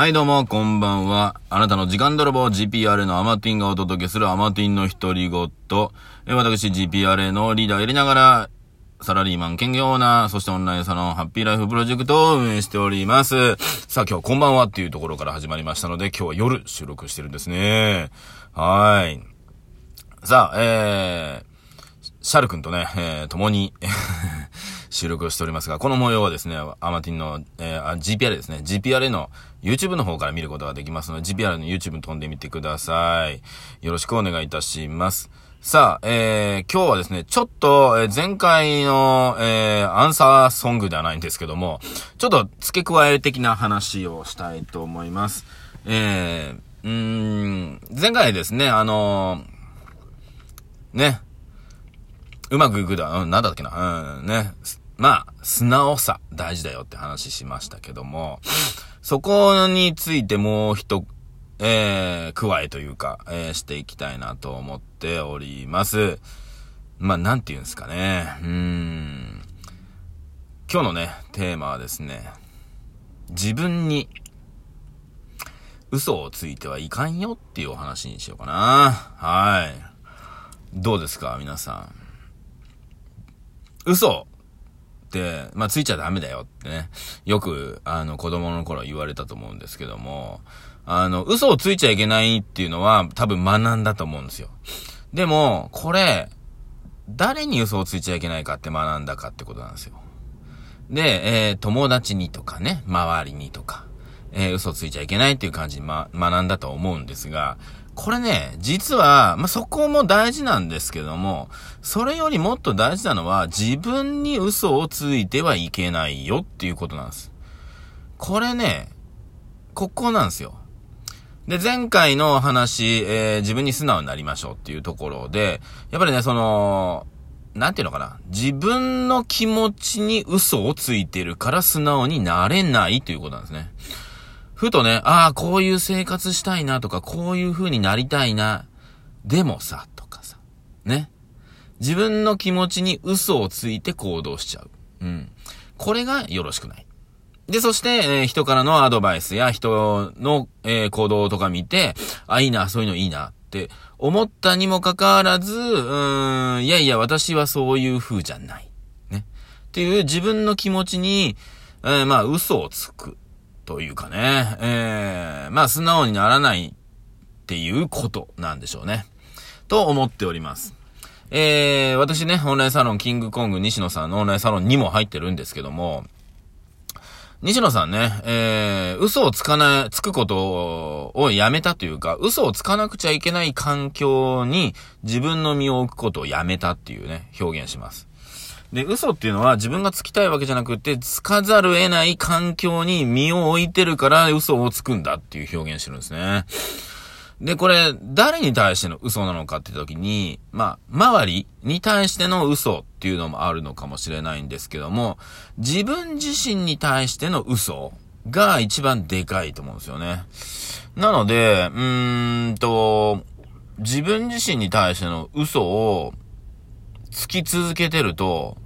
はい、どうも、こんばんは。あなたの時間泥棒 GPRA のアマティンがお届けするアマティンの独り言。え私 GPRA のリーダーやりながら、サラリーマン兼業オーナー、そしてオンラインサロンハッピーライフプロジェクトを運営しております。さあ今日こんばんはっていうところから始まりましたので、今日は夜収録してるんですね。はい。さあ、えー、シャル君とね、えー、共に収録をしておりますが、この模様はですね、アマティンの、えー、あ GPR ですね、GPR の YouTube の方から見ることができますので、GPR の YouTube 飛んでみてください。よろしくお願いいたします。さあ、えー、今日はですね、ちょっと、えー前回の、えー、アンサーソングではないんですけども、ちょっと付け加え的な話をしたいと思います。えー、うーん、前回ですね、あのーね、うまくいくだ、うん、なんだっけな、うん、ね。まあ、素直さ、大事だよって話しましたけども、そこについてもう一、えー、加えというか、えー、していきたいなと思っております。まあ、なんて言うんですかね。うん。今日のね、テーマはですね、自分に嘘をついてはいかんよっていうお話にしようかな。はい。どうですか皆さん。嘘、まあ、ついちゃダメだよってね。よく、あの、子供の頃言われたと思うんですけども、あの、嘘をついちゃいけないっていうのは多分学んだと思うんですよ。でも、これ、誰に嘘をついちゃいけないかって学んだかってことなんですよ。で、えー友達にとかね、周りにとか、えー嘘ついちゃいけないっていう感じに、ま、学んだと思うんですが、これね、実は、まあ、そこも大事なんですけども、それよりもっと大事なのは、自分に嘘をついてはいけないよっていうことなんです。これね、ここなんですよ。で、前回の話、えー自分に素直になりましょうっていうところで、やっぱりね、その、なんていうのかな。自分の気持ちに嘘をついてるから素直になれないということなんですね。ふとね、ああ、こういう生活したいなとか、こういう風になりたいな。でもさ、とかさ。ね。自分の気持ちに嘘をついて行動しちゃう。うん。これがよろしくない。で、そして、えー人からのアドバイスや人の、えー行動とか見て、あ、いいな、そういうのいいなって思ったにもかかわらず、うーん、いやいや、私はそういう風じゃない。ね。っていう自分の気持ちに、えーまあ、嘘をつく。というかね、えーまあ、素直にならないっていうことなんでしょうね。と思っております。えー、私ね、オンラインサロンキングコング西野さんのオンラインサロンにも入ってるんですけども、西野さんね、えー、嘘をつかない、つくことをやめたというか、嘘をつかなくちゃいけない環境に自分の身を置くことをやめたっていうね、表現します。で、嘘っていうのは自分がつきたいわけじゃなくて、つかざる得ない環境に身を置いてるから嘘をつくんだっていう表現してるんですね。で、これ、誰に対しての嘘なのかって時に、まあ、周りに対しての嘘っていうのもあるのかもしれないんですけども、自分自身に対しての嘘が一番でかいと思うんですよね。なので、うーんと、自分自身に対しての嘘をつき続けてると、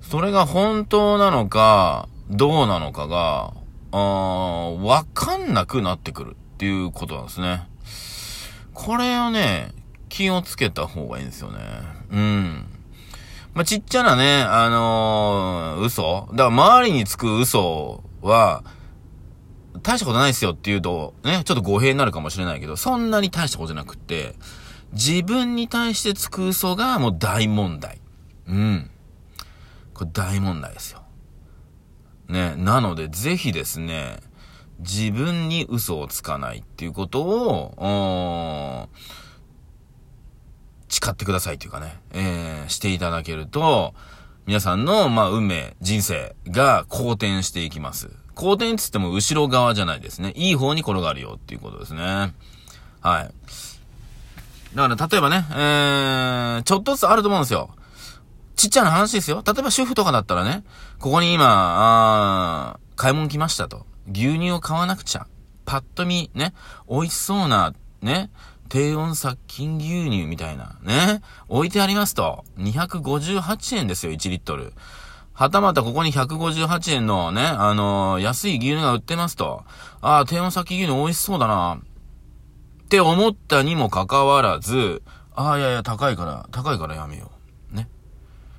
それが本当なのか、どうなのかが、あーわかんなくなってくるっていうことなんですね。これをね、気をつけた方がいいんですよね。うん。まあ、ちっちゃなね、あのー嘘だから周りにつく嘘は、大したことないですよって言うと、ね、ちょっと語弊になるかもしれないけど、そんなに大したことじゃなくって、自分に対してつく嘘がもう大問題。うん。これ大問題ですよ。ね、なのでぜひですね、自分に嘘をつかないっていうことを、誓ってくださいというかね、えー、していただけると、皆さんの、まあ、運命、人生が好転していきます。好転っつっても後ろ側じゃないですね。いい方に転がるよっていうことですね。はい。だから、例えばね、えー、ちょっとずつあると思うんですよ。ちっちゃな話ですよ。例えば主婦とかだったらね、ここに今、あー買い物来ましたと。牛乳を買わなくちゃ。パッと見、ね、美味しそうな、ね、低温殺菌牛乳みたいな、ね、置いてありますと。258円ですよ、1リットル。はたまたここに158円のね、あのー、安い牛乳が売ってますと。ああ、低温先牛乳美味しそうだな。って思ったにもかかわらず、ああ、いやいや、高いから、高いからやめよう。ね。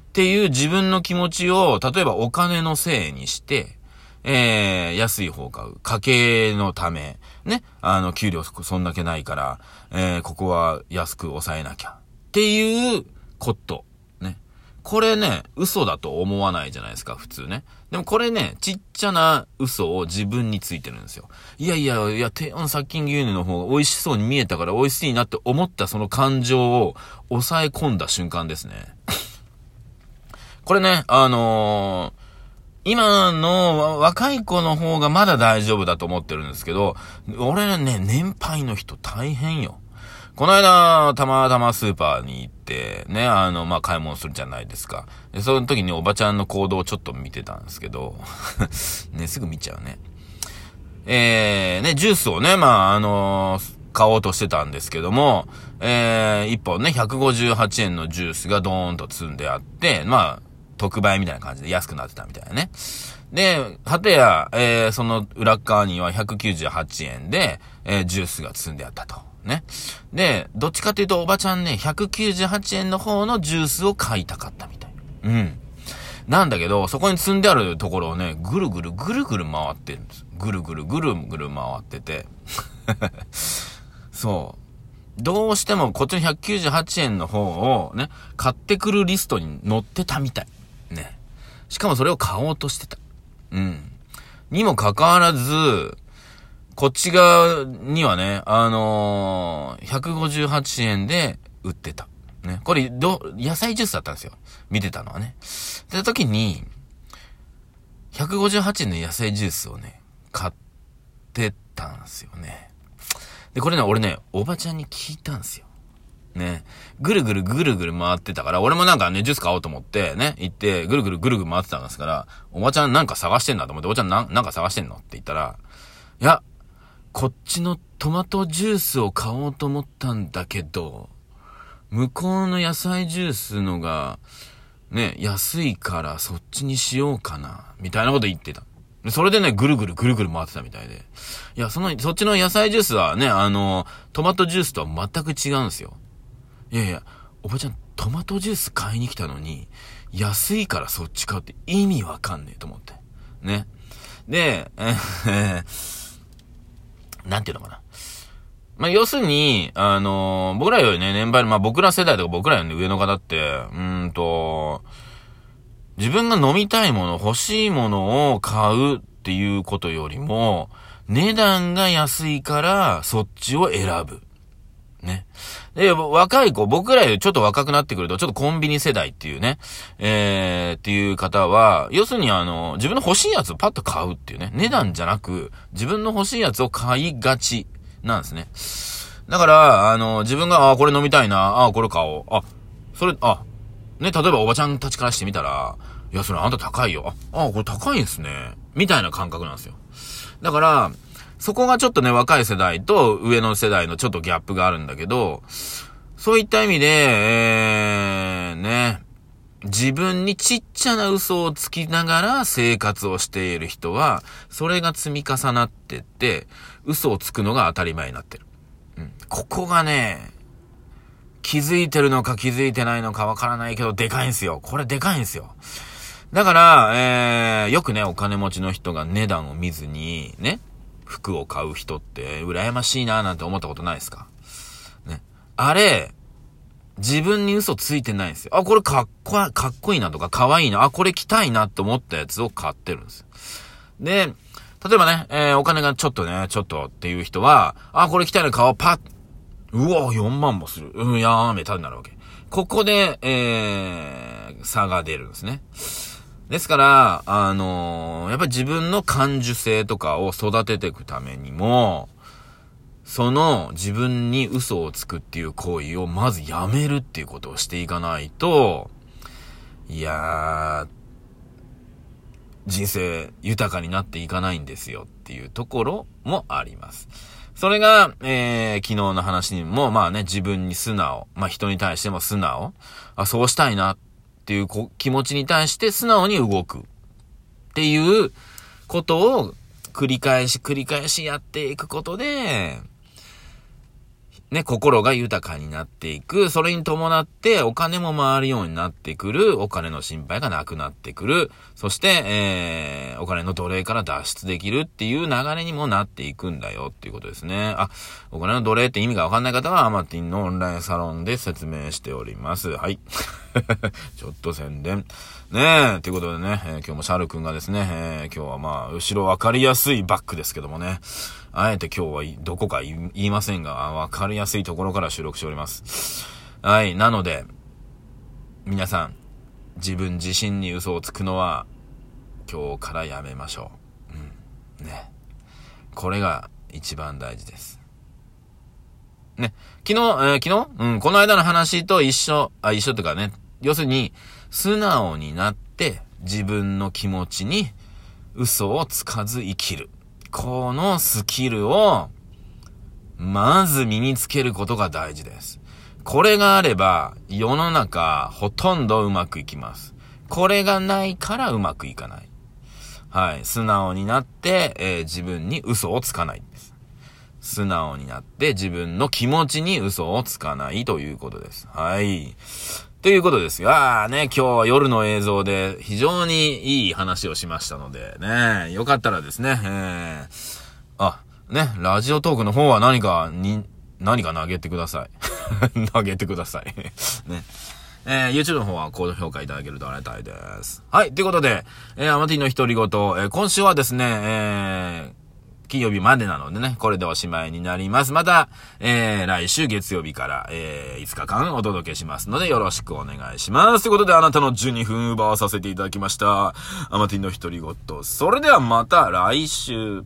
っていう自分の気持ちを、例えばお金のせいにして、えー、安い方買う。家計のため。ね。あの、給料そんだけないから、えー、ここは安く抑えなきゃ。っていうこと。これね、嘘だと思わないじゃないですか、普通ね。でもこれね、ちっちゃな嘘を自分についてるんですよ。いやいや、いや、低温殺菌牛乳の方が美味しそうに見えたから美味しいなって思ったその感情を抑え込んだ瞬間ですね。これね、あのー今の若い子の方がまだ大丈夫だと思ってるんですけど、俺ね、年配の人大変よ。この間、たまたまスーパーに行って、ね、あの、まあ、買い物するじゃないですか。で、その時におばちゃんの行動をちょっと見てたんですけど、ね、すぐ見ちゃうね。えー、ね、ジュースをね、まあ、あのー、買おうとしてたんですけども、えー、一本ね、158円のジュースがドーンと積んであって、まあ、特売みたいな感じで安くなってたみたいなね。で、はてや、えー、その裏側には198円で、えー、ジュースが積んであったと。ね。で、どっちかっていうとおばちゃんね、198円の方のジュースを買いたかったみたい。うん。なんだけど、そこに積んであるところをね、ぐるぐるぐるぐる回ってるんです。ぐるぐるぐるぐる回ってて。そう。どうしてもこっちの198円の方をね、買ってくるリストに載ってたみたい。ね。しかもそれを買おうとしてた。うん。にもかかわらず、こっち側にはね、あのー、158円で売ってた。ね。これ、ど、野菜ジュースだったんですよ。見てたのはね。で、時に、158円の野菜ジュースをね、買ってたんですよね。で、これね、俺ね、おばちゃんに聞いたんですよ。ね、ぐるぐるぐるぐる回ってたから、俺もなんかね、ジュース買おうと思って、ね、行って、ぐるぐるぐるぐる回ってたんですから、おばちゃんなんか探してんだと思って、おばちゃんなんなんか探してんのって言ったら、いや、こっちのトマトジュースを買おうと思ったんだけど、向こうの野菜ジュースのが、ね、安いからそっちにしようかな、みたいなこと言ってた。それでね、ぐるぐるぐるぐる回ってたみたいで。いや、その、そっちの野菜ジュースはね、あの、トマトジュースとは全く違うんですよ。いやいや、おばちゃんトマトジュース買いに来たのに、安いからそっち買うって意味わかんねえと思って。ね。で、えー、なんていうのかな。まあ、要するに、あのー、僕らよりね、年配の、まあ、僕ら世代とか僕らより上の方って、うんと、自分が飲みたいもの、欲しいものを買うっていうことよりも、値段が安いからそっちを選ぶ。ね。で、若い子、僕らよりちょっと若くなってくると、ちょっとコンビニ世代っていうね、えー、っていう方は、要するにあの、自分の欲しいやつをパッと買うっていうね、値段じゃなく、自分の欲しいやつを買いがちなんですね。だから、あの、自分が、ああ、これ飲みたいな、あ、これ買おう、あ、それ、あ、ね、例えばおばちゃんたちからしてみたら、いや、それあんた高いよ。あ、あ、これ高いんすね。みたいな感覚なんですよ。だから、そこがちょっとね、若い世代と上の世代のちょっとギャップがあるんだけど、そういった意味で、えー、ね、自分にちっちゃな嘘をつきながら生活をしている人は、それが積み重なってって、嘘をつくのが当たり前になってる。うん。ここがね、気づいてるのか気づいてないのかわからないけど、でかいんすよ。これでかいんすよ。だから、えー、よくね、お金持ちの人が値段を見ずに、ね、服を買う人って羨ましいななんて思ったことないですか？ね。あれ、自分に嘘ついてないんですよ。あ、これかっこ、かっこいいなとか、かわいいな、あ、これ着たいなって思ったやつを買ってるんですよ。で、例えばね、えー、お金がちょっとね、ちょっとっていう人は、あ、これ着たいな、顔パッ、うわ、4万もする。うん、やーめたになるわけ。ここで、えー、差が出るんですね。ですから、あのー、やっぱり自分の感受性とかを育てていくためにも、その自分に嘘をつくっていう行為をまずやめるっていうことをしていかないと、いやー、人生豊かになっていかないんですよっていうところもあります。それが、えー、昨日の話にも、まあね、自分に素直、まあ人に対しても素直、あ、そうしたいなってっていう気持ちに対して素直に動くっていうことを繰り返し繰り返しやっていくことで、ね、心が豊かになっていく。それに伴ってお金も回るようになってくる。お金の心配がなくなってくる。そして、えー、お金の奴隷から脱出できるっていう流れにもなっていくんだよっていうことですね。あ、お金の奴隷って意味がわかんない方はアマティンのオンラインサロンで説明しております。はい。ちょっと宣伝。ねえ、ということでね、えー、今日もシャル君がですね、えー、今日はまあ、後ろわかりやすいバックですけどもね、あえて今日はどこか言いませんが、わかりやすいところから収録しております。はい、なので、皆さん、自分自身に嘘をつくのは、今日からやめましょう。うん。ね。これが一番大事です。ね。昨日、えー、昨日？うん、この間の話と一緒、あ、一緒というかね、要するに、素直になって自分の気持ちに嘘をつかず生きる。このスキルを、まず身につけることが大事です。これがあれば、世の中、ほとんどうまくいきます。これがないからうまくいかない。はい。素直になって、えー、自分に嘘をつかないんです。素直になって自分の気持ちに嘘をつかないということです。はい。ということですよ。ああね、今日は夜の映像で非常にいい話をしましたので、ね、よかったらですね、えー、あ、ね、ラジオトークの方は何かに、何か投げてください。投げてください。ね。えー、YouTube の方は高評価いただけるとありがたいです。はい、ということで、えー、アマティの独り言、えー、今週はですね、えー、金曜日までなのでね、これでおしまいになります。また、えー、来週月曜日から、えー、5日間お届けしますので、よろしくお願いします。ということで、あなたの12分奪わさせていただきました。アマティの独り言。それではまた来週。